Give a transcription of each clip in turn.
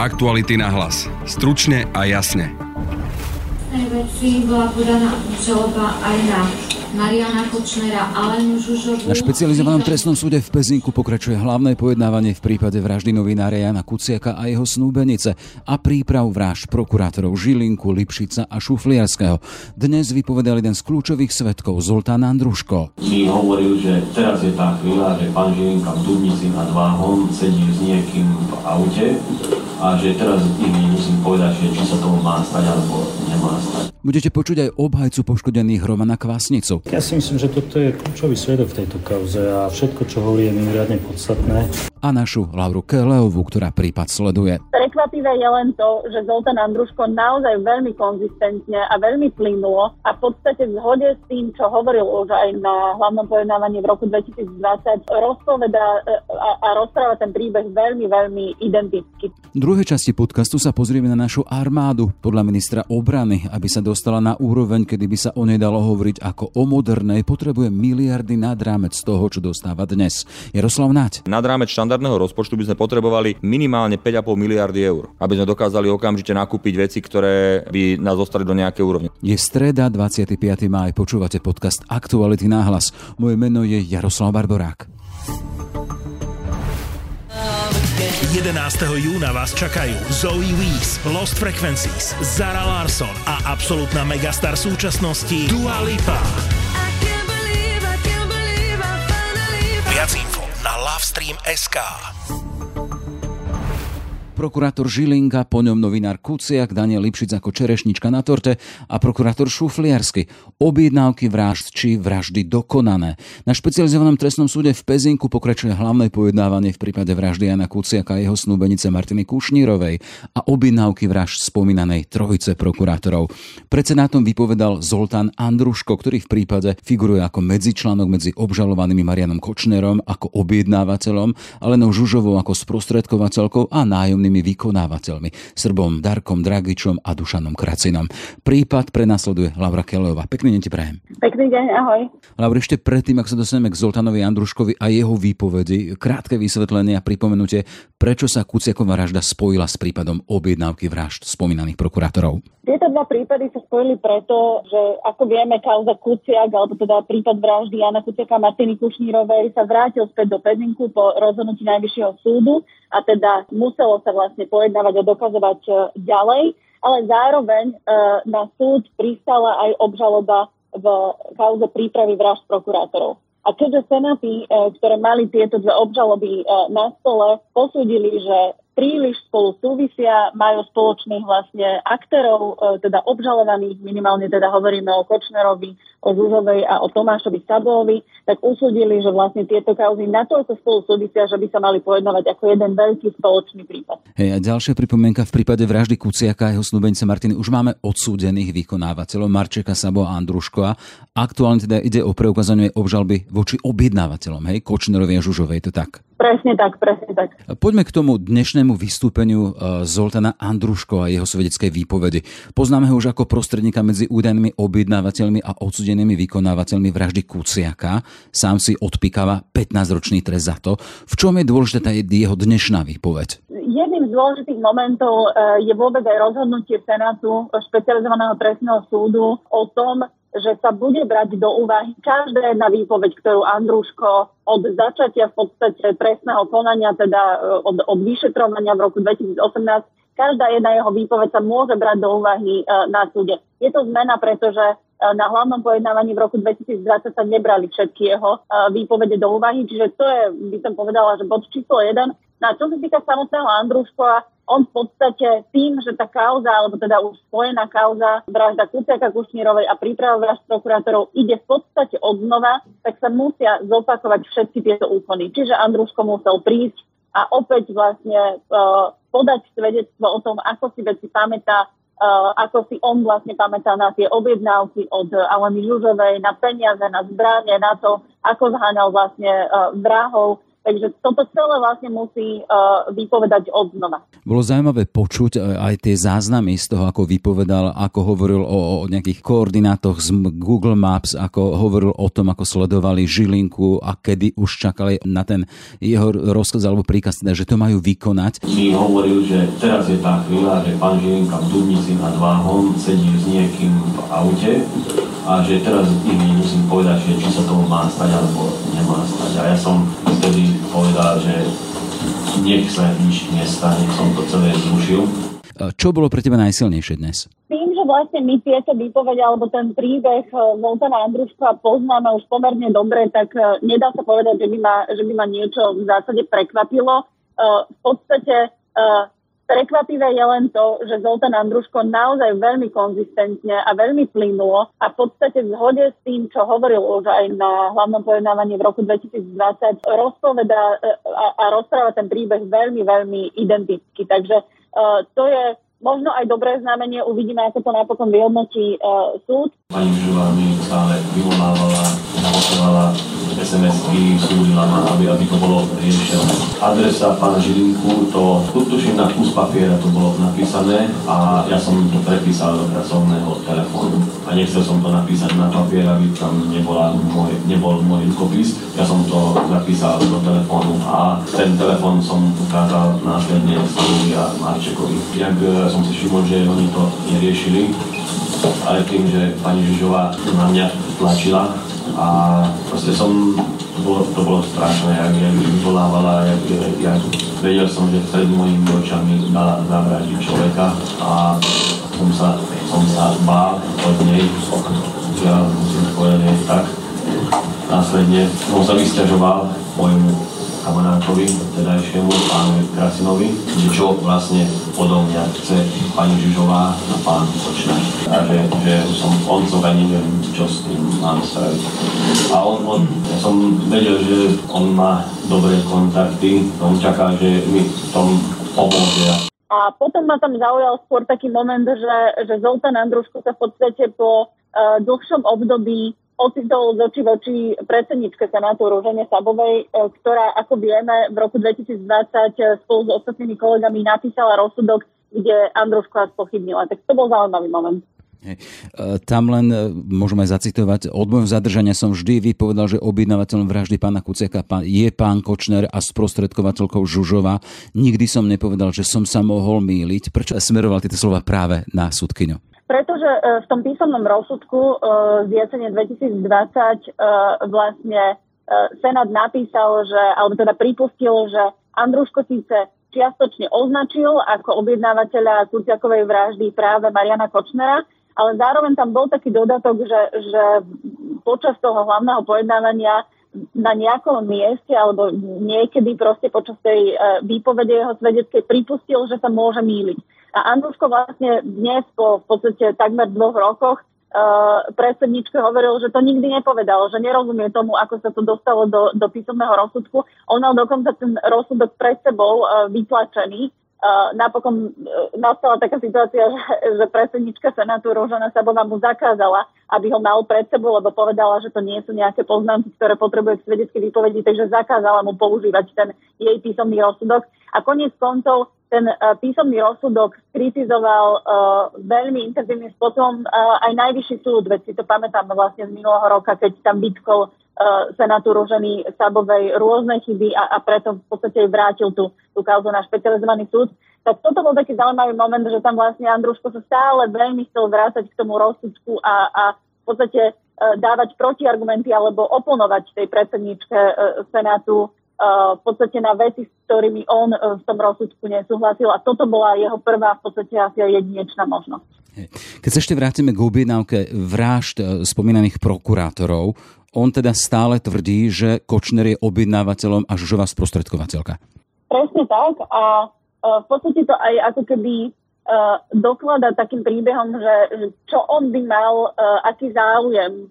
Aktuality na hlas. Stručne a jasne. Veci bola podaná žaloba aj na Mariana Kočnera, Alenu Žužovu. Na špecializovanom trestnom súde v Pezinku pokračuje hlavné pojednávanie v prípade vraždy novinára Jana Kuciaka a jeho snúbenice a príprav vražd prokurátorov Žilinku, Lipšica a Šufliarského. Dnes vypovedal jeden z kľúčových svetkov Zoltán Andruško. Mi hovoril, že teraz je tá chvíľa, že pán Žilinka v Dubnici nad Váhom sedí s niekým v aute a že teraz im musím povedať, že či sa tomu má stať alebo nemá stať. Budete počuť aj obhajcu poškodených Romana Kvasnicu. Ja si myslím, že toto je kľúčový svedok v tejto kauze a všetko, čo hovorí, je mimoriadne podstatné. A našu Lauru Keleovu, ktorá prípad sleduje. Prekvapivé je len to, že Zoltán Andruško naozaj veľmi konzistentne a veľmi plynulo a v podstate v zhode s tým, čo hovoril už aj na hlavnom pojednávaní v roku 2020, rozpoveda e, a, a rozpráva ten príbeh veľmi, veľmi identicky. V druhej časti podcastu sa pozrieme na našu armádu. Podľa ministra obrany, aby sa dostala na úroveň, kedy by sa o nej dalo hovoriť ako o modernej, potrebuje miliardy nad rámec toho, čo dostáva dnes. Jaroslav Nať. Nad rámec štandardného rozpočtu by sme potrebovali minimálne 5,5 miliardy eur, aby sme dokázali okamžite nakúpiť veci, ktoré by nás dostali do nejaké úrovne. Je streda, 25. máj, počúvate podcast Aktuality náhlas. Moje meno je Jaroslav Barborák. 11. júna vás čakajú Zoe Wees, Lost Frequencies, Zara Larson a absolútna megastar súčasnosti Dua Lipa. Viac info na Lovestream.sk prokurátor Žilinka, po ňom novinár Kuciak, Daniel Lipšic ako čerešnička na torte a prokurátor Šufliarsky. Objednávky vražd či vraždy dokonané. Na špecializovanom trestnom súde v Pezinku pokračuje hlavné pojednávanie v prípade vraždy Jana Kuciaka a jeho snúbenice Martiny Kušnírovej a objednávky vražd spomínanej trojice prokurátorov. Pred senátom vypovedal Zoltán Andruško, ktorý v prípade figuruje ako medzičlánok medzi obžalovanými Marianom Kočnerom ako objednávateľom, Alenou Žužovou ako sprostredkovateľkou a nájomným hlavnými vykonávateľmi Srbom Darkom Dragičom a Dušanom Kracinom. Prípad prenasleduje Laura Kelejová. Pekný deň ti prajem. Pekný deň, ahoj. Laura, ešte predtým, ak sa dostaneme k Zoltánovi Andruškovi a jeho výpovedi, krátke vysvetlenie a pripomenutie, prečo sa Kuciaková vražda spojila s prípadom objednávky vražd spomínaných prokurátorov. Tieto dva prípady sa spojili preto, že ako vieme, kauza Kuciak, alebo teda prípad vraždy Jana Kuciaka Martiny Kušnírovej sa vrátil späť do Pezinku po rozhodnutí Najvyššieho súdu a teda muselo sa vlastne pojednávať a dokazovať e, ďalej, ale zároveň e, na súd pristala aj obžaloba v kauze prípravy vražd prokurátorov. A keďže senáty, e, ktoré mali tieto dve obžaloby na stole, posúdili, že príliš spolu súvisia, majú spoločných vlastne aktérov, teda obžalovaných, minimálne teda hovoríme o Kočnerovi, o Zúžovej a o Tomášovi Sabovi, tak usúdili, že vlastne tieto kauzy natoľko spolu súvisia, že by sa mali pojednovať ako jeden veľký spoločný prípad. Hej, a ďalšia pripomienka v prípade vraždy Kuciaka a jeho snúbenice Martiny. Už máme odsúdených vykonávateľov Marčeka Sabo a Andruško. Aktuálne teda ide o preukázanie obžalby voči objednávateľom, hej, Kočnerovi a Žužovej, to tak? Presne tak, presne tak. Poďme k tomu dnešnému vystúpeniu e, Zoltana Andruško a jeho svedeckej výpovedi. Poznáme ho už ako prostredníka medzi údajnými objednávateľmi a odsudenými vykonávateľmi vraždy Kuciaka. Sám si odpikáva 15-ročný trest za to. V čom je dôležitá jeho dnešná výpoveď? Jedným z dôležitých momentov e, je vôbec aj rozhodnutie Senátu špecializovaného trestného súdu o tom, že sa bude brať do úvahy každá jedna výpoveď, ktorú Andruško od začatia v podstate trestného konania, teda e, od, od vyšetrovania v roku 2018, každá jedna jeho výpoveď sa môže brať do úvahy na súde. Je to zmena, pretože na hlavnom pojednávaní v roku 2020 sa nebrali všetky jeho výpovede do úvahy, čiže to je, by som povedala, že bod číslo 1. No a čo sa týka samotného Andruškova, on v podstate tým, že tá kauza, alebo teda už spojená kauza vražda Kuciaka Kušnírovej a príprava vražd prokurátorov ide v podstate od znova, tak sa musia zopakovať všetky tieto úkony. Čiže Andruško musel prísť a opäť vlastne uh, podať svedectvo o tom, ako si veci pamätá, ako si on vlastne pamätá na tie objednávky od Aleny Žužovej, na peniaze, na zbranie, na to, ako zháňal vlastne uh, vrahov Takže toto celé vlastne musí uh, vypovedať od znova. Bolo zaujímavé počuť aj tie záznamy z toho, ako vypovedal, ako hovoril o, o nejakých koordinátoch z Google Maps, ako hovoril o tom, ako sledovali Žilinku a kedy už čakali na ten jeho rozkaz alebo príkaz, teda, že to majú vykonať. Mi hovoril, že teraz je tá chvíľa, že pán Žilinka v Dubnici nad Váhom sedí s niekým v aute a že teraz im musím povedať, že či sa tomu má stať alebo nemá stať. A ja som vtedy povedal, že nech sa nič nestane, som to celé zrušil. Čo bolo pre teba najsilnejšie dnes? Tým, že vlastne my tieto výpovede alebo ten príbeh e, Zoltana Andruška poznáme už pomerne dobre, tak e, nedá sa povedať, že by ma, že by ma niečo v zásade prekvapilo. E, v podstate Prekvapivé je len to, že Zoltán Andruško naozaj veľmi konzistentne a veľmi plynulo a v podstate v zhode s tým, čo hovoril už aj na hlavnom pojednávaní v roku 2020, rozpoveda a, a rozpráva ten príbeh veľmi, veľmi identicky. Takže uh, to je možno aj dobré znamenie, uvidíme, ako to napokon vyhodnotí uh, súd. Pani Žuva mi stále vyvolávala, SMS-ky, súdila ma, aby, aby to bolo riešené. Adresa pána Žilinku, to tuším na kus papiera to bolo napísané a ja som to prepísal do pracovného telefónu. A nechcel som to napísať na papier, aby tam nebola môj, nebol môj rukopis. Ja som to napísal do telefónu a ten telefón som ukázal následne Salovi a Marčekovi. Jak e, som si všimol, že oni to neriešili, ale tým, že pani Žižová na mňa tlačila, a proste som, to bolo, to bolo strašné, jak, jak vyvolávala, jak, jak, vedel som, že pred mojimi očami dala zavražiť človeka a som sa, som sa bál od nej, ja musím povedať, tak. Následne som sa vysťažoval môjmu kamarátovi, tedajšiemu pánovi Krasinovi, čo vlastne odo mňa chce pani Žižová a pán Kočner. A že, že som som ani neviem, čo s tým mám spraviť. A on, on, ja som vedel, že on má dobré kontakty, on čaká, že mi v tom pomôže. A potom ma tam zaujal skôr taký moment, že, že Zoltán Andruško sa v podstate po uh, dlhšom období ocitol z oči voči predsedničke Senátu Rúžene Sabovej, e, ktorá, ako vieme, v roku 2020 e, spolu s ostatnými kolegami napísala rozsudok, kde Androško spochybnila. Tak to bol zaujímavý moment. Hej. E, tam len môžeme zacitovať, od môjho zadržania som vždy vypovedal, že objednávateľom vraždy pána Kuciaka je pán Kočner a sprostredkovateľkou Žužova. Nikdy som nepovedal, že som sa mohol míliť. Prečo smeroval tieto slova práve na súdkyňu? Pretože e, v tom písomnom rozsudku e, z jesene 2020 e, vlastne Senát napísal, že, alebo teda pripustil, že Andruško síce čiastočne označil ako objednávateľa Kuciakovej vraždy práve Mariana Kočnera, ale zároveň tam bol taký dodatok, že, že počas toho hlavného pojednávania na nejakom mieste alebo niekedy proste počas tej výpovede jeho svedeckej pripustil, že sa môže míliť. A Andruško vlastne dnes po v podstate takmer dvoch rokoch uh, predsedničke hovoril, že to nikdy nepovedal, že nerozumie tomu, ako sa to dostalo do, do písomného rozsudku. On mal dokonca ten rozsudok pred sebou uh, vytlačený. Uh, napokon uh, nastala taká situácia, že, že predsednička Senátu Rožana Sabová mu zakázala, aby ho mal pred sebou, lebo povedala, že to nie sú nejaké poznámky, ktoré potrebuje v svedeckej výpovedi, takže zakázala mu používať ten jej písomný rozsudok. A koniec koncov ten uh, písomný rozsudok kritizoval veľmi intenzívnym spôsobom aj najvyšší súd, veď si to pamätám vlastne z minulého roka, keď tam vytkol senátu Roženy Sabovej rôzne chyby a, a preto v podstate vrátil tú, tú kauzu na špecializovaný súd. Tak toto bol taký zaujímavý moment, že tam vlastne Andruško sa stále veľmi chcel vrácať k tomu rozsudku a, a v podstate uh, dávať protiargumenty alebo oponovať tej predsedničke uh, Senátu v podstate na veci, s ktorými on e, v tom rozsudku nesúhlasil a toto bola jeho prvá v podstate asi jedinečná možnosť. Keď sa ešte vrátime k objednávke vražd e, spomínaných prokurátorov, on teda stále tvrdí, že Kočner je objednávateľom a Žužová sprostredkovateľka. Presne tak a e, v podstate to aj ako keby doklada takým príbehom, že, čo on by mal, aký záujem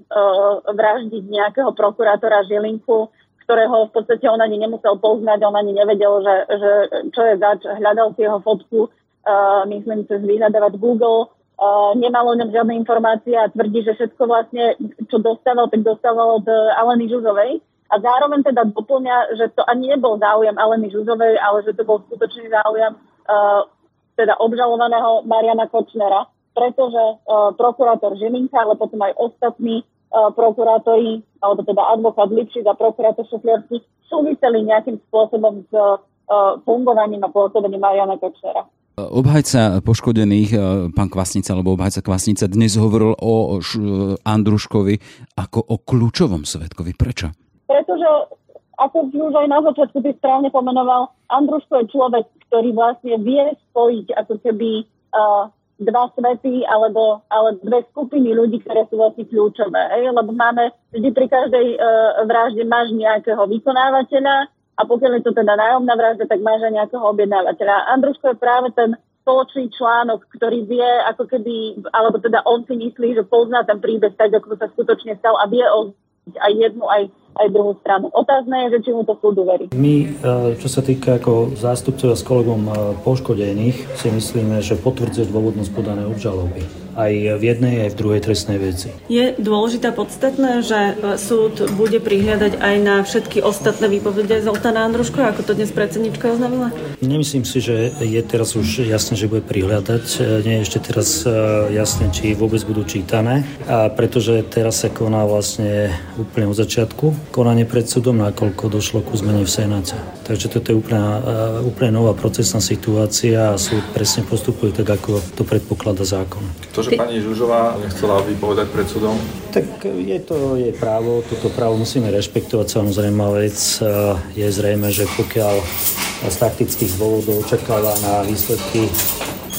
vraždiť nejakého prokurátora Žilinku, ktorého v podstate on ani nemusel poznať, on ani nevedel, že, že čo je zač, hľadal si jeho fotku, myslím, cez vyhľadávať Google, uh, nemal o ňom žiadne informácie a tvrdí, že všetko vlastne, čo dostával, tak dostával od Aleny Žuzovej. A zároveň teda doplňa, že to ani nebol záujem Aleny Žužovej, ale že to bol skutočný záujem uh, teda obžalovaného Mariana Kočnera, pretože uh, prokurátor Žilinka, ale potom aj ostatní uh, prokurátori, alebo teda advokát Lipšic a prokurátor Šofliarsky súviseli nejakým spôsobom s uh, fungovaním a pôsobením Mariana Kočnera. Obhajca poškodených, pán Kvasnica, alebo obhajca Kvasnica, dnes hovoril o Andruškovi ako o kľúčovom svetkovi. Prečo? pretože ako už aj na začiatku ty správne pomenoval, Andruško je človek, ktorý vlastne vie spojiť ako keby uh, dva svety alebo, ale dve skupiny ľudí, ktoré sú vlastne kľúčové. Ej? Lebo máme vždy pri každej uh, vražde máš nejakého vykonávateľa a pokiaľ je to teda nájomná vražda, tak máš aj nejakého objednávateľa. Andruško je práve ten spoločný článok, ktorý vie, ako keby, alebo teda on si myslí, že pozná ten príbeh tak, ako sa skutočne stal a vie o aj jednu, aj aj druhú stranu. Otázne je, že či mu to súd uverí. My, e, čo sa týka ako zástupcov s kolegom e, poškodených, si myslíme, že potvrdzuje dôvodnosť podané obžaloby aj v jednej, aj v druhej trestnej veci. Je dôležité podstatné, že e, súd bude prihľadať aj na všetky ostatné výpovede Zoltána Andruško, ako to dnes predsednička oznámila? Nemyslím si, že je teraz už jasné, že bude prihľadať. Nie je ešte teraz jasné, či vôbec budú čítané, a pretože teraz sa koná vlastne úplne od začiatku konanie pred súdom, nakoľko došlo ku zmene v Senáte. Takže toto je úplne, úplne nová procesná situácia a súd presne postupuje tak, ako to predpokladá zákon. To, že pani Žužová nechcela vypovedať pred súdom? Tak je to jej právo, toto právo musíme rešpektovať. Samozrejme vec je zrejme, že pokiaľ z taktických dôvodov očakáva na výsledky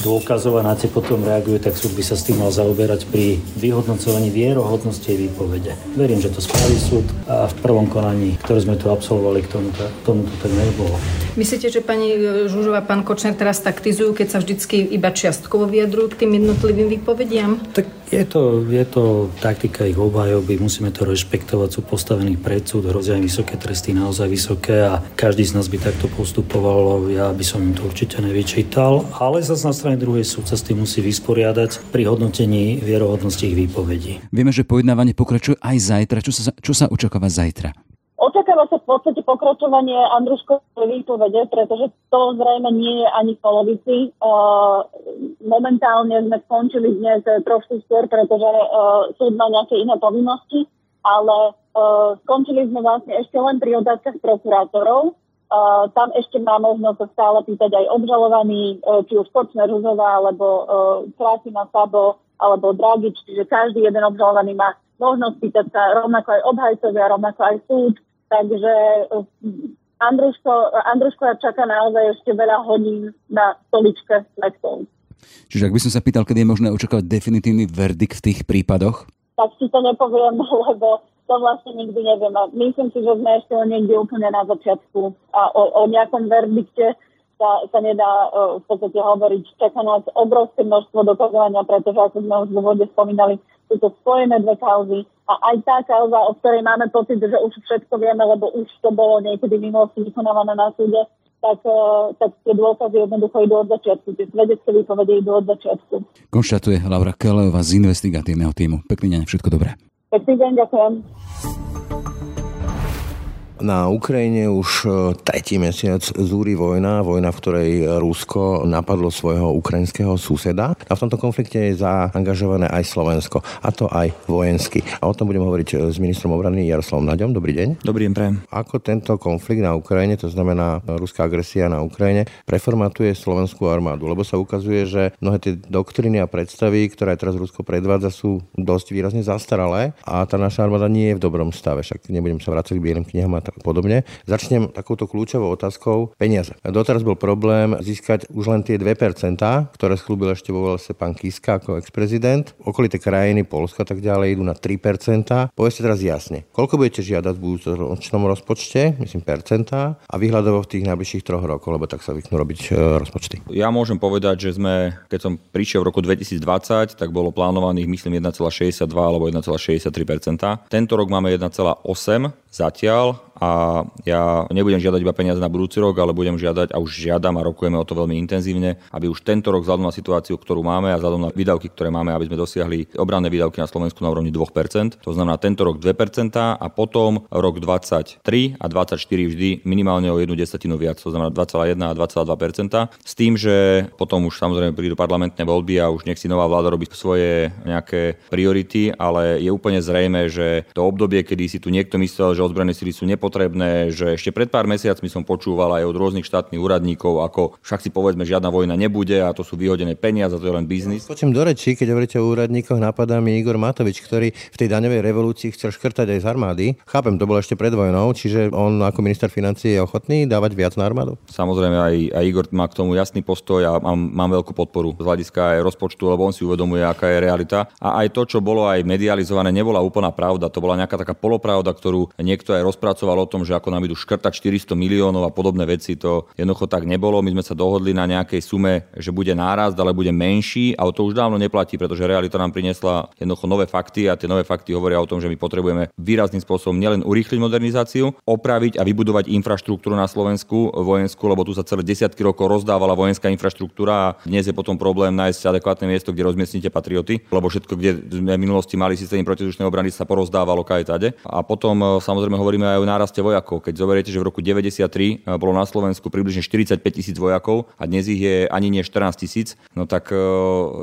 dôkazov a na tie potom reaguje, tak súd by sa s tým mal zaoberať pri vyhodnocovaní vierohodnosti jej výpovede. Verím, že to spraví súd a v prvom konaní, ktoré sme tu absolvovali, k tomu, tomu to tak nebolo. Myslíte, že pani Žužová a pán Kočner teraz taktizujú, keď sa vždycky iba čiastkovo vyjadrujú k tým jednotlivým výpovediam? Tak je to, je to taktika ich obhajoby, musíme to rešpektovať, sú postavení pred súd, hrozia aj vysoké tresty, naozaj vysoké a každý z nás by takto postupoval, ja by som im to určite nevyčítal, ale zase na strane druhej súd sa s tým musí vysporiadať pri hodnotení vierohodnosti ich výpovedí. Vieme, že pojednávanie pokračuje aj zajtra. Čo sa, čo sa očakáva zajtra? Očakáva sa v podstate pokračovanie Andruškovej výpovede, pretože to zrejme nie je ani v polovici. Momentálne sme skončili dnes trošku skôr, pretože súd má nejaké iné povinnosti, ale skončili sme vlastne ešte len pri otázkach prokurátorov. Tam ešte má možnosť sa stále pýtať aj obžalovaní, či už Kočner Ruzová, alebo Krásina Sabo, alebo Dragič, čiže každý jeden obžalovaný má možnosť pýtať sa rovnako aj obhajcovia, rovnako aj súd. Takže eh, Andruško, Andruško čaká naozaj ešte veľa hodín na stoličke svedkov. Čiže ak by som sa pýtal, kedy je možné očakávať definitívny verdikt v tých prípadoch? Tak si to nepoviem, lebo to vlastne nikdy neviem. A myslím si, že sme ešte niekde úplne na začiatku a o, o nejakom verdikte sa, sa nedá uh, v podstate hovoriť. Čaká nás obrovské množstvo dokazovania, pretože ako sme už v úvode spomínali, sú to spojené dve kauzy a aj tá kauza, o ktorej máme pocit, že už všetko vieme, lebo už to bolo niekedy v minulosti vykonávané na súde, tak, e, tak tie dôkazy jednoducho idú od začiatku. Tie svedecké výpovede idú od začiatku. Konštatuje Laura Kelejová z investigatívneho týmu. Pekný deň, všetko dobré. Pekný deň, ďakujem. Na Ukrajine už e, tretí mesiac zúri vojna, vojna, v ktorej Rusko napadlo svojho ukrajinského suseda. A v tomto konflikte je zaangažované aj Slovensko, a to aj vojensky. A o tom budem hovoriť e, s ministrom obrany Jaroslavom Naďom. Dobrý deň. Dobrý deň, prajem. Ako tento konflikt na Ukrajine, to znamená ruská agresia na Ukrajine, preformatuje slovenskú armádu? Lebo sa ukazuje, že mnohé tie doktriny a predstavy, ktoré teraz Rusko predvádza, sú dosť výrazne zastaralé a tá naša armáda nie je v dobrom stave. Však nebudem sa vrácať k bielým knihám a podobne. Začnem takouto kľúčovou otázkou peniaze. Doteraz bol problém získať už len tie 2%, ktoré slúbil ešte vo veľse pán Kiska ako ex-prezident. Okolité krajiny, Polsko a tak ďalej idú na 3%. Povedzte teraz jasne, koľko budete žiadať v budúcoročnom rozpočte, myslím percentá, a vyhľadovo v tých najbližších troch rokoch, lebo tak sa zvyknú robiť e, rozpočty. Ja môžem povedať, že sme, keď som prišiel v roku 2020, tak bolo plánovaných myslím 1,62 alebo 1,63%. Tento rok máme 1,8 zatiaľ a ja nebudem žiadať iba peniaze na budúci rok, ale budem žiadať a už žiadam a rokujeme o to veľmi intenzívne, aby už tento rok vzhľadom na situáciu, ktorú máme a vzhľadom na výdavky, ktoré máme, aby sme dosiahli obranné výdavky na Slovensku na úrovni 2%. To znamená tento rok 2% a potom rok 23 a 24 vždy minimálne o jednu desatinu viac, to znamená 2,1 a 2,2%. S tým, že potom už samozrejme prídu parlamentné voľby a už nech si nová vláda robí svoje nejaké priority, ale je úplne zrejme, že to obdobie, kedy si tu niekto myslel, že ozbrojené sily sú nepotrebné, potrebné, že ešte pred pár mesiacmi som počúval aj od rôznych štátnych úradníkov, ako však si povedzme, žiadna vojna nebude a to sú vyhodené peniaze, to je len biznis. Počujem do rečí, keď hovoríte o úradníkoch, napadá mi Igor Matovič, ktorý v tej daňovej revolúcii chcel škrtať aj z armády. Chápem, to bolo ešte pred vojnou, čiže on ako minister financí je ochotný dávať viac na armádu? Samozrejme, aj, aj Igor má k tomu jasný postoj a mám, mám veľkú podporu z hľadiska aj rozpočtu, lebo on si uvedomuje, aká je realita. A aj to, čo bolo aj medializované, nebola úplná pravda. To bola nejaká taká polopravda, ktorú niekto aj rozpracoval o tom, že ako nám idú škrtať 400 miliónov a podobné veci, to jednoducho tak nebolo. My sme sa dohodli na nejakej sume, že bude nárast, ale bude menší a to už dávno neplatí, pretože realita nám priniesla jednoducho nové fakty a tie nové fakty hovoria o tom, že my potrebujeme výrazným spôsobom nielen urýchliť modernizáciu, opraviť a vybudovať infraštruktúru na Slovensku vojenskú, lebo tu sa celé desiatky rokov rozdávala vojenská infraštruktúra a dnes je potom problém nájsť adekvátne miesto, kde rozmiestnite patrioty, lebo všetko, kde sme v minulosti mali systém protizdušnej obrany, sa porozdávalo kaj tade. A potom samozrejme hovoríme aj o náraste vojakov. Keď zoberiete, že v roku 93 eh, bolo na Slovensku približne 45 tisíc vojakov a dnes ich je ani nie 14 tisíc, no tak eh,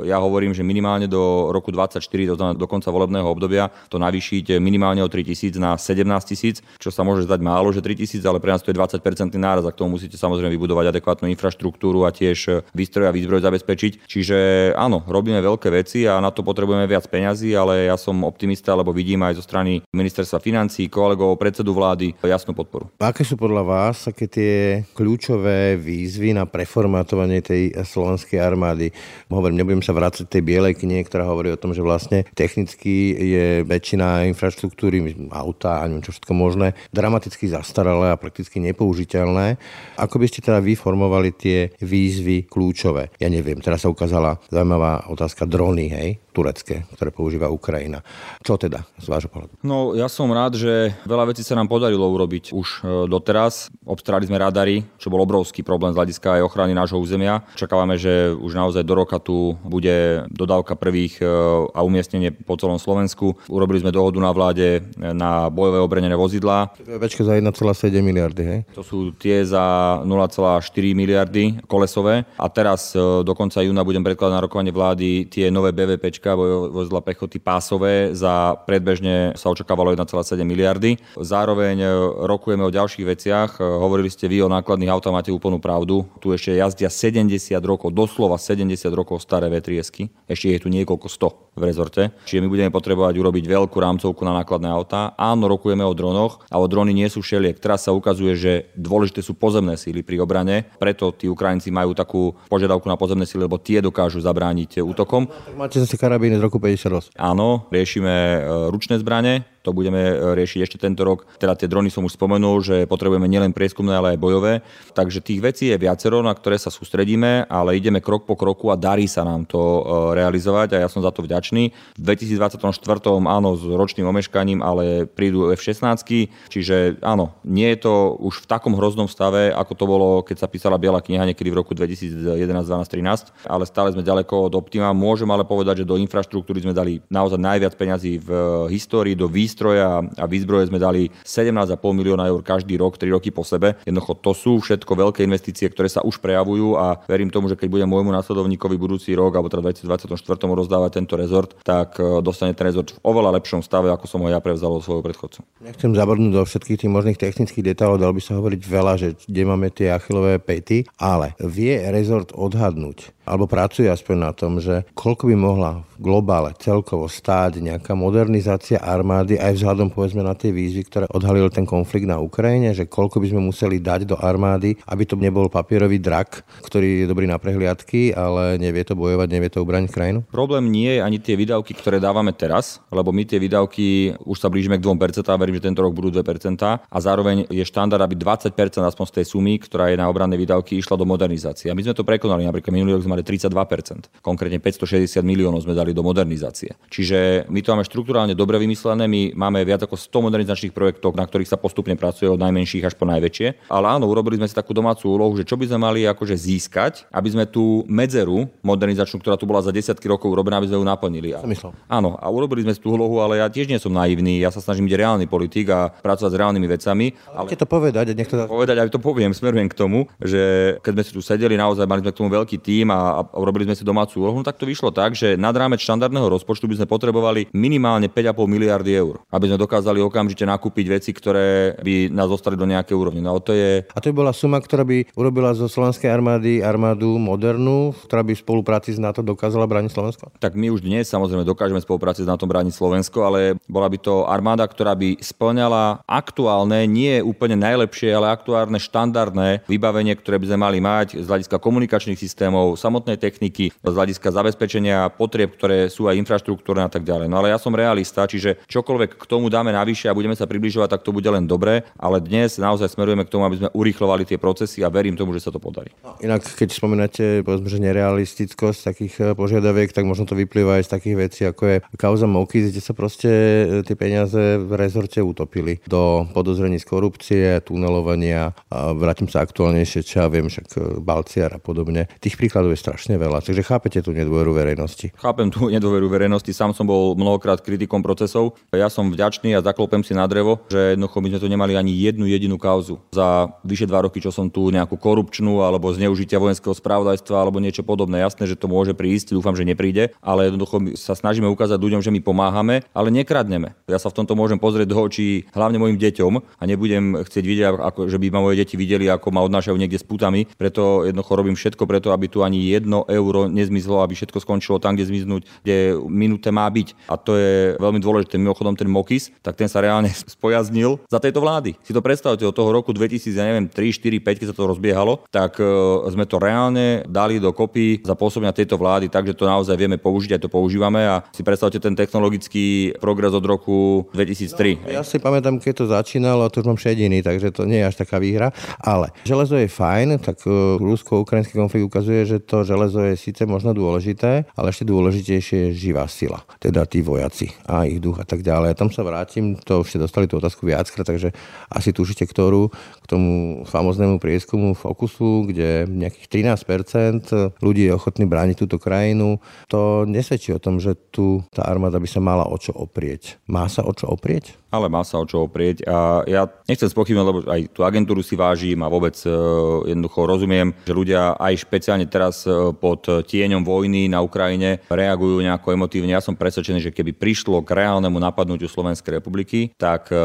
ja hovorím, že minimálne do roku 24, to znamená do konca volebného obdobia, to navýšiť minimálne o 3 tisíc na 17 tisíc, čo sa môže zdať málo, že 3 tisíc, ale pre nás to je 20 náraz a k tomu musíte samozrejme vybudovať adekvátnu infraštruktúru a tiež eh, výstroj a výzbroj zabezpečiť. Čiže áno, robíme veľké veci a na to potrebujeme viac peňazí, ale ja som optimista, lebo vidím aj zo strany ministerstva financí, kolegov, predsedu vlády jasnú podporu. Aké sú podľa vás také tie kľúčové výzvy na preformátovanie tej slovenskej armády? Hovorím, nebudem sa vrácať tej bielej knihe, ktorá hovorí o tom, že vlastne technicky je väčšina infraštruktúry, auta a neviem čo všetko možné, dramaticky zastaralé a prakticky nepoužiteľné. Ako by ste teda vyformovali tie výzvy kľúčové? Ja neviem, teraz sa ukázala zaujímavá otázka drony, hej? turecké, ktoré používa Ukrajina. Čo teda z vášho pohľadu? No ja som rád, že veľa vecí sa nám podarilo urobiť už e, doteraz. Obstarali sme radary, čo bol obrovský problém z hľadiska aj ochrany nášho územia. Čakávame, že už naozaj do roka tu bude dodávka prvých e, a umiestnenie po celom Slovensku. Urobili sme dohodu na vláde na bojové obrenené vozidlá. Večka za 1,7 miliardy, hej? To sú tie za 0,4 miliardy kolesové. A teraz e, do konca júna budem predkladať na rokovanie vlády tie nové BVPčka vozidla pechoty pásové za predbežne sa očakávalo 1,7 miliardy. Zároveň e, rokujeme o ďalších veciach. E, hovorili ste vy o nákladných autách, máte úplnú pravdu. Tu ešte jazdia 70 rokov, doslova 70 rokov staré vetriesky. Ešte je tu niekoľko sto v rezorte. Čiže my budeme potrebovať urobiť veľkú rámcovku na nákladné autá. Áno, rokujeme o dronoch, ale drony nie sú všeliek. Teraz sa ukazuje, že dôležité sú pozemné síly pri obrane. Preto tí Ukrajinci majú takú požiadavku na pozemné síly, lebo tie dokážu zabrániť útokom. Máte zase karabíny z roku 58. Áno, riešime e, ručné zbrane, to budeme e, riešiť ešte tento rok. Teda tie drony som už spomenul, že potrebujeme nielen prieskumné, ale aj bojové. Takže tých vecí je viacero, na ktoré sa sústredíme, ale ideme krok po kroku a darí sa nám to e, realizovať a ja som za to vďačný. V 2024 áno, s ročným omeškaním, ale prídu F-16, čiže áno, nie je to už v takom hroznom stave, ako to bolo, keď sa písala Biela kniha niekedy v roku 2011, 12, 13, ale stále sme ďaleko od optima. Môžem ale povedať, že do infraštruktúry sme dali naozaj najviac peňazí v histórii, do výsledky výstroja a výzbroje sme dali 17,5 milióna eur každý rok, 3 roky po sebe. Jednoducho to sú všetko veľké investície, ktoré sa už prejavujú a verím tomu, že keď bude môjmu následovníkovi budúci rok alebo teda 2024 rozdávať tento rezort, tak e, dostane ten rezort v oveľa lepšom stave, ako som ho ja prevzal od svojho predchodcu. Nechcem zabrnúť do všetkých tých možných technických detailov, dal by sa hovoriť veľa, že kde máme tie achilové pety, ale vie rezort odhadnúť, alebo pracuje aspoň na tom, že koľko by mohla v globále celkovo stáť nejaká modernizácia armády aj vzhľadom povedzme na tie výzvy, ktoré odhalil ten konflikt na Ukrajine, že koľko by sme museli dať do armády, aby to nebol papierový drak, ktorý je dobrý na prehliadky, ale nevie to bojovať, nevie to ubraniť krajinu? Problém nie je ani tie výdavky, ktoré dávame teraz, lebo my tie výdavky už sa blížime k 2% a verím, že tento rok budú 2% a zároveň je štandard, aby 20% aspoň z tej sumy, ktorá je na obranné výdavky, išla do modernizácie. A my sme to prekonali. Napríklad minulý rok sme mali 32%. Konkrétne 560 miliónov sme dali do modernizácie. Čiže my to máme štruktúrálne dobre vymyslené, my máme viac ako 100 modernizačných projektov, na ktorých sa postupne pracuje od najmenších až po najväčšie. Ale áno, urobili sme si takú domácu úlohu, že čo by sme mali akože získať, aby sme tú medzeru modernizačnú, ktorá tu bola za desiatky rokov urobená, aby sme ju naplnili. Áno, a urobili sme si tú úlohu, ale ja tiež nie som naivný. Ja sa snažím byť reálny politik a pracovať s reálnymi vecami. Ale... to povedať, nech to... Povedať, aj to poviem, smerujem k tomu, že keď sme si tu sedeli, naozaj mali sme k tomu veľký tím a, a urobili sme si domácu úlohu, no tak to vyšlo tak, že nad rámec štandardného rozpočtu by sme potrebovali minimálne 5,5 miliardy eur, aby sme dokázali okamžite nakúpiť veci, ktoré by nás dostali do nejakej úrovne. No, to je... A to by bola suma, ktorá by urobila zo slovenskej armády armádu modernú, ktorá by v spolupráci s NATO dokázala brániť Slovensko? Tak my už dnes samozrejme dokážeme spolupráci s NATO brániť Slovensko, ale bola by to armáda, ktorá by splňala aktuálne, nie úplne najlepšie, ale aktuálne štandardné vybavenie, ktoré by sme mali mať z hľadiska komunikačných systémov, samotnej techniky, z hľadiska zabezpečenia potrieb, ktoré sú aj infraštruktúrne a tak ďalej. No ale ja som realista, čiže čokoľvek k tomu dáme navyše a budeme sa približovať, tak to bude len dobre, ale dnes naozaj smerujeme k tomu, aby sme urýchlovali tie procesy a verím tomu, že sa to podarí. No, inak, keď spomínate povedzme, že nerealistickosť takých eh, požiadaviek, tak možno to vyplýva aj z takých vecí, ako je kauza Moky, kde sa proste eh, tie peniaze v rezorte utopili do podozrení z korupcie, tunelovania a vrátim sa aktuálnejšie, čo ja viem, však eh, Balciar a podobne. Tých príkladov je strašne veľa, takže chápete tú nedôveru verejnosti. Chápem tú nedôveru verejnosti, sám som bol mnohokrát kritikom procesov. Ja som vďačný a zaklopem si na drevo, že jednoducho my sme tu nemali ani jednu jedinú kauzu za vyše dva roky, čo som tu nejakú korupčnú alebo zneužitia vojenského spravodajstva alebo niečo podobné. Jasné, že to môže prísť, dúfam, že nepríde, ale jednoducho sa snažíme ukázať ľuďom, že my pomáhame, ale nekradneme. Ja sa v tomto môžem pozrieť do očí hlavne mojim deťom a nebudem chcieť vidieť, ako, že by ma moje deti videli, ako ma odnášajú niekde s putami. Preto jednoducho robím všetko preto, aby tu ani jedno euro nezmizlo, aby všetko skončilo tam, kde zmiznúť, kde minúte má byť. A to je veľmi dôležité. Mimochodom ten Mokis, tak ten sa reálne spojaznil za tejto vlády. Si to predstavte, od toho roku 2000, ja neviem, 3, 4, 5, keď sa to rozbiehalo, tak e, sme to reálne dali do kopy za pôsobenia tejto vlády, takže to naozaj vieme použiť, aj to používame a si predstavte ten technologický progres od roku 2003. No, ja si pamätám, keď to začínalo, to už mám šediny, takže to nie je až taká výhra, ale železo je fajn, tak e, rusko-ukrajinský konflikt ukazuje, že to železo je síce možno dôležité, ale ešte dôležitejšie je živá sila, teda tí vojaci a ich duch a tak ďalej. A tam sa vrátim, to už ste dostali tú otázku viackrát, takže asi tušite, ktorú k tomu famoznému prieskumu Fokusu, kde nejakých 13% ľudí je ochotný brániť túto krajinu. To nesvedčí o tom, že tu tá armáda by sa mala o čo oprieť. Má sa o čo oprieť? ale má sa o čo oprieť. A ja nechcem spochybniť, lebo aj tú agentúru si vážim a vôbec e, jednoducho rozumiem, že ľudia aj špeciálne teraz pod tieňom vojny na Ukrajine reagujú nejako emotívne. Ja som presvedčený, že keby prišlo k reálnemu napadnutiu Slovenskej republiky, tak e,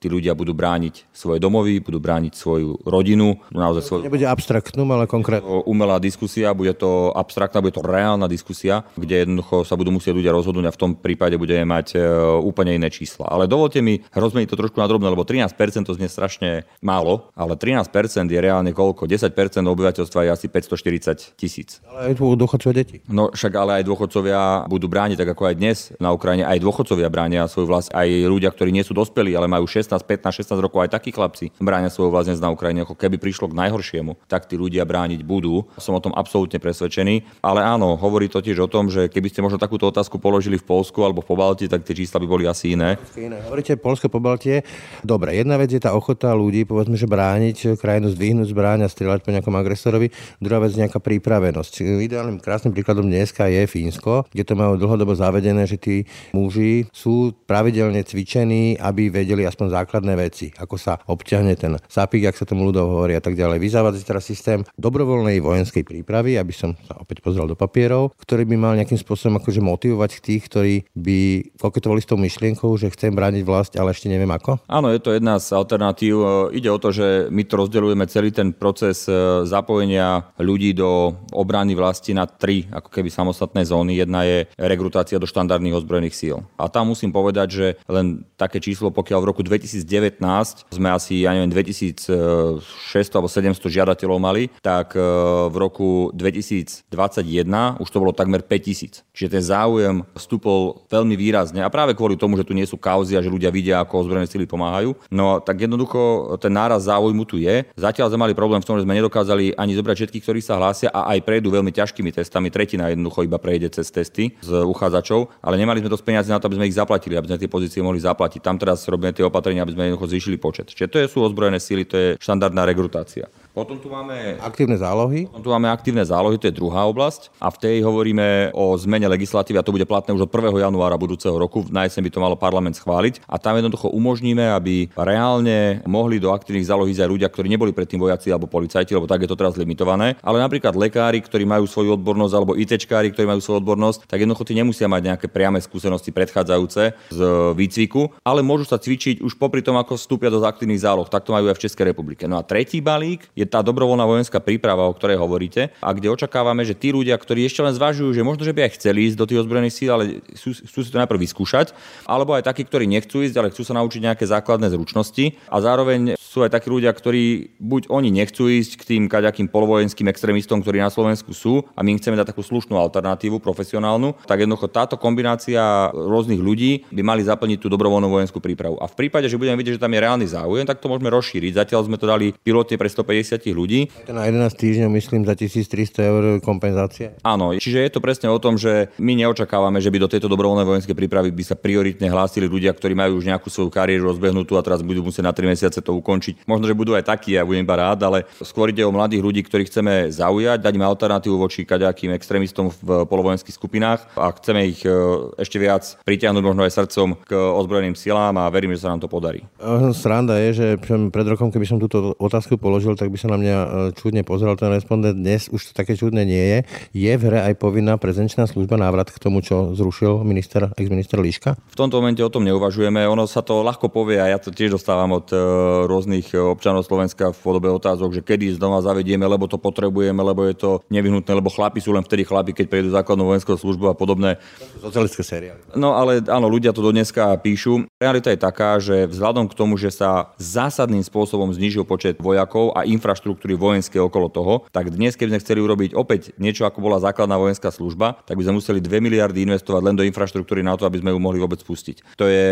tí ľudia budú brániť svoje domovy, budú brániť svoju rodinu. Naozaj svoj... Nebude abstraktnú, ale konkrétne. Umelá diskusia, bude to abstraktná, bude to reálna diskusia, kde jednoducho sa budú musieť ľudia rozhodnúť a v tom prípade budeme mať úplne iné čísla. Ale dovol dovolte mi rozmeniť to trošku na drobné, lebo 13% to znie strašne málo, ale 13% je reálne koľko? 10% obyvateľstva je asi 540 tisíc. Ale aj dôchodcovia deti. No však ale aj dôchodcovia budú brániť, tak ako aj dnes na Ukrajine, aj dôchodcovia bránia svoju vlast, aj ľudia, ktorí nie sú dospelí, ale majú 16, 15, 16 rokov, aj takí chlapci bránia svoju vlast na Ukrajine, ako keby prišlo k najhoršiemu, tak tí ľudia brániť budú. Som o tom absolútne presvedčený. Ale áno, hovorí to tiež o tom, že keby ste možno takúto otázku položili v Polsku alebo v Pobalti, tak tie čísla by boli asi iné. iné hovoríte Polsko po Baltie. Dobre, jedna vec je tá ochota ľudí, povedzme, že brániť krajinu, zdvihnúť zbráň a strieľať po nejakom agresorovi. Druhá vec nejaká prípravenosť. Ideálnym krásnym príkladom dneska je Fínsko, kde to majú dlhodobo zavedené, že tí muži sú pravidelne cvičení, aby vedeli aspoň základné veci, ako sa obťahne ten sapík, ak sa tomu ľudov hovorí a tak ďalej. Vyzávať teraz systém dobrovoľnej vojenskej prípravy, aby som sa opäť pozrel do papierov, ktorý by mal nejakým spôsobom akože motivovať tých, ktorí by koketovali s tou myšlienkou, že chcem brániť vlast, ale ešte neviem ako? Áno, je to jedna z alternatív. Ide o to, že my to rozdeľujeme celý ten proces e, zapojenia ľudí do obrany vlasti na tri ako keby samostatné zóny. Jedna je rekrutácia do štandardných ozbrojených síl. A tam musím povedať, že len také číslo, pokiaľ v roku 2019 sme asi, ja neviem, 2600 alebo 700 žiadateľov mali, tak e, v roku 2021 už to bolo takmer 5000. Čiže ten záujem vstúpol veľmi výrazne a práve kvôli tomu, že tu nie sú kauzy a že ľudia vidia, ako ozbrojené sily pomáhajú. No tak jednoducho ten náraz záujmu tu je. Zatiaľ sme mali problém v tom, že sme nedokázali ani zobrať všetkých, ktorí sa hlásia a a aj prejdú veľmi ťažkými testami. Tretina jednoducho iba prejde cez testy z uchádzačov, ale nemali sme dosť peniazy na to, aby sme ich zaplatili, aby sme tie pozície mohli zaplatiť. Tam teraz robíme tie opatrenia, aby sme jednoducho zvýšili počet. Čiže to sú ozbrojené síly, to je štandardná rekrutácia. Potom tu máme aktívne zálohy. Potom tu máme aktívne zálohy, to je druhá oblasť. A v tej hovoríme o zmene legislatívy a to bude platné už od 1. januára budúceho roku. V najsen by to malo parlament schváliť. A tam jednoducho umožníme, aby reálne mohli do aktívnych záloh ísť aj ľudia, ktorí neboli predtým vojaci alebo policajti, lebo tak je to teraz limitované. Ale napríklad lekári, ktorí majú svoju odbornosť, alebo ITčkári, ktorí majú svoju odbornosť, tak jednoducho tí nemusia mať nejaké priame skúsenosti predchádzajúce z výcviku, ale môžu sa cvičiť už popri tom, ako vstúpia do aktívnych záloh. Tak to majú aj v Českej republike. No a tretí balík je tá dobrovoľná vojenská príprava, o ktorej hovoríte, a kde očakávame, že tí ľudia, ktorí ešte len zvažujú, že možno, že by aj chceli ísť do tých ozbrojených síl, ale chcú, chcú si to najprv vyskúšať, alebo aj takí, ktorí nechcú ísť, ale chcú sa naučiť nejaké základné zručnosti a zároveň sú aj takí ľudia, ktorí buď oni nechcú ísť k tým kaďakým polovojenským extrémistom, ktorí na Slovensku sú a my im chceme dať takú slušnú alternatívu profesionálnu, tak jednoducho táto kombinácia rôznych ľudí by mali zaplniť tú dobrovoľnú vojenskú prípravu. A v prípade, že budeme vidieť, že tam je reálny záujem, tak to môžeme rozšíriť. Zatiaľ sme to dali pilotne pre 150 ľudí. Na 11 týždňov myslím za 1300 eur kompenzácie. Áno, čiže je to presne o tom, že my neočakávame, že by do tejto dobrovoľnej vojenskej prípravy by sa prioritne hlásili ľudia, ktorí majú už nejakú svoju kariéru rozbehnutú a teraz budú musieť na 3 mesiace to ukončiť. Možno, že budú aj takí, ja budem iba rád, ale skôr ide o mladých ľudí, ktorých chceme zaujať, dať im alternatívu voči kaďakým extrémistom v polovojenských skupinách a chceme ich e, ešte viac pritiahnuť možno aj srdcom k ozbrojeným silám a verím, že sa nám to podarí. Sranda je, že pred rokom, keby som túto otázku položil, tak by sa na mňa e, čudne pozeral ten respondent. Dnes už to také čudné nie je. Je v hre aj povinná prezenčná služba návrat k tomu, čo zrušil minister, ex-minister Líška? V tomto momente o tom neuvažujeme. Ono sa to ľahko povie a ja to tiež dostávam od e, rôznych občanov Slovenska v podobe otázok, že kedy znova zavedieme, lebo to potrebujeme, lebo je to nevyhnutné, lebo chlapi sú len vtedy chlapi, keď prejdú základnú vojenskú službu a podobné. Socialistické seriály. No ale áno, ľudia to do dneska píšu. Realita je taká, že vzhľadom k tomu, že sa zásadným spôsobom znižil počet vojakov a infraštruktúry vojenské okolo toho, tak dnes, keby sme chceli urobiť opäť niečo, ako bola základná vojenská služba, tak by sme museli 2 miliardy investovať len do infraštruktúry na to, aby sme ju mohli vôbec spustiť. To je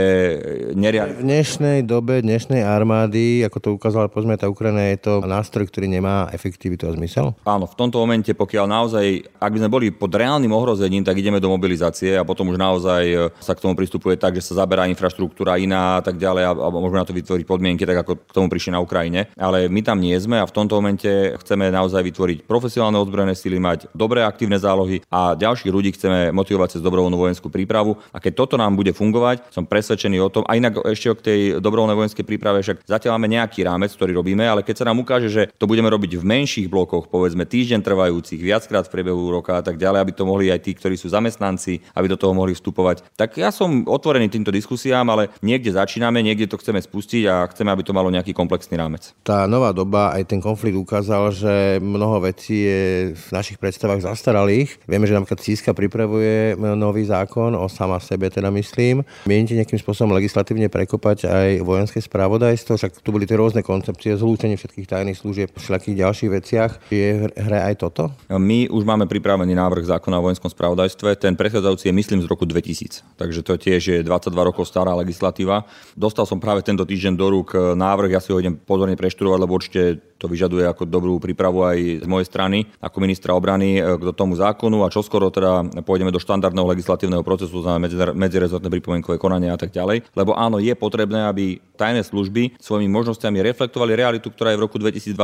nereálne. V dnešnej dobe, dnešnej armády, ako to ukázala pozme tá Ukrajina, je to nástroj, ktorý nemá efektivitu a zmysel? Áno, v tomto momente, pokiaľ naozaj, ak by sme boli pod reálnym ohrozením, tak ideme do mobilizácie a potom už naozaj sa k tomu pristupuje tak, že sa zaberá infraštruktúra iná a tak ďalej a, a môžeme na to vytvoriť podmienky, tak ako k tomu prišli na Ukrajine. Ale my tam nie sme a v tomto momente chceme naozaj vytvoriť profesionálne ozbrojené sily, mať dobré aktívne zálohy a ďalších ľudí chceme motivovať cez dobrovoľnú vojenskú prípravu. A keď toto nám bude fungovať, som presvedčený o tom, a inak ešte k tej dobrovoľnej vojenskej príprave, však zatiaľ máme nejaký rámec, ktorý robíme, ale keď sa nám ukáže, že to budeme robiť v menších blokoch, povedzme týždeň trvajúcich, viackrát v priebehu roka a tak ďalej, aby to mohli aj tí, ktorí sú zamestnanci, aby do toho mohli vstupovať. Tak ja som otvorený týmto diskusiám, ale niekde začíname, niekde to chceme spustiť a chceme, aby to malo nejaký komplexný rámec. Tá nová doba, aj ten konflikt ukázal, že mnoho vecí je v našich predstavách zastaralých. Vieme, že napríklad Císka pripravuje nový zákon o sama sebe, teda myslím. Mienite nejakým spôsobom legislatívne prekopať aj vojenské spravodajstvo, však tu boli tie rôzne koncepcie, zlúčenie všetkých tajných služieb, všetkých ďalších veciach. Je hre aj toto? My už máme pripravený návrh zákona o vojenskom spravodajstve. Ten predchádzajúci je myslím z roku 2000, takže to tiež je 22 rokov stará legislatíva. Dostal som práve tento týždeň do rúk návrh, ja si ho idem pozorne preštudovať, lebo určite to vyžaduje ako dobrú prípravu aj z mojej strany ako ministra obrany k tomu zákonu a čoskoro teda pôjdeme do štandardného legislatívneho procesu za medzirezortné pripomienkové konanie a tak ďalej. Lebo áno, je potrebné, aby tajné služby svojimi možnosťami reflektovali realitu, ktorá je v roku 2022.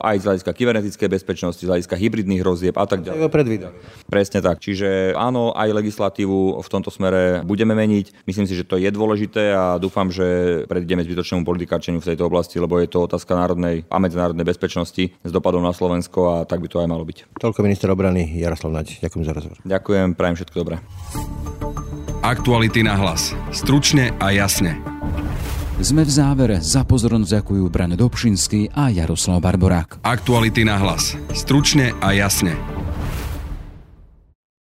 Aj z hľadiska kybernetickej bezpečnosti, z hľadiska hybridných hrozieb a tak ďalej. Presne tak. Čiže áno, aj legislatívu v tomto smere budeme meniť. Myslím si, že to je dôležité a dúfam, že predídeme zbytočnému politikáčeniu v tejto oblasti, lebo je to otázka národnej a medzinárodnej bezpečnosti s dopadom na Slovensko a tak by to aj malo byť. Toľko minister obrany Jaroslav Naď. Ďakujem za rozhovor. Ďakujem, prajem všetko dobré. Aktuality na hlas. Stručne a jasne. Sme v závere. Za pozornosť ďakujú Brane Dobšinský a Jaroslav Barborák. Aktuality na hlas. Stručne a jasne.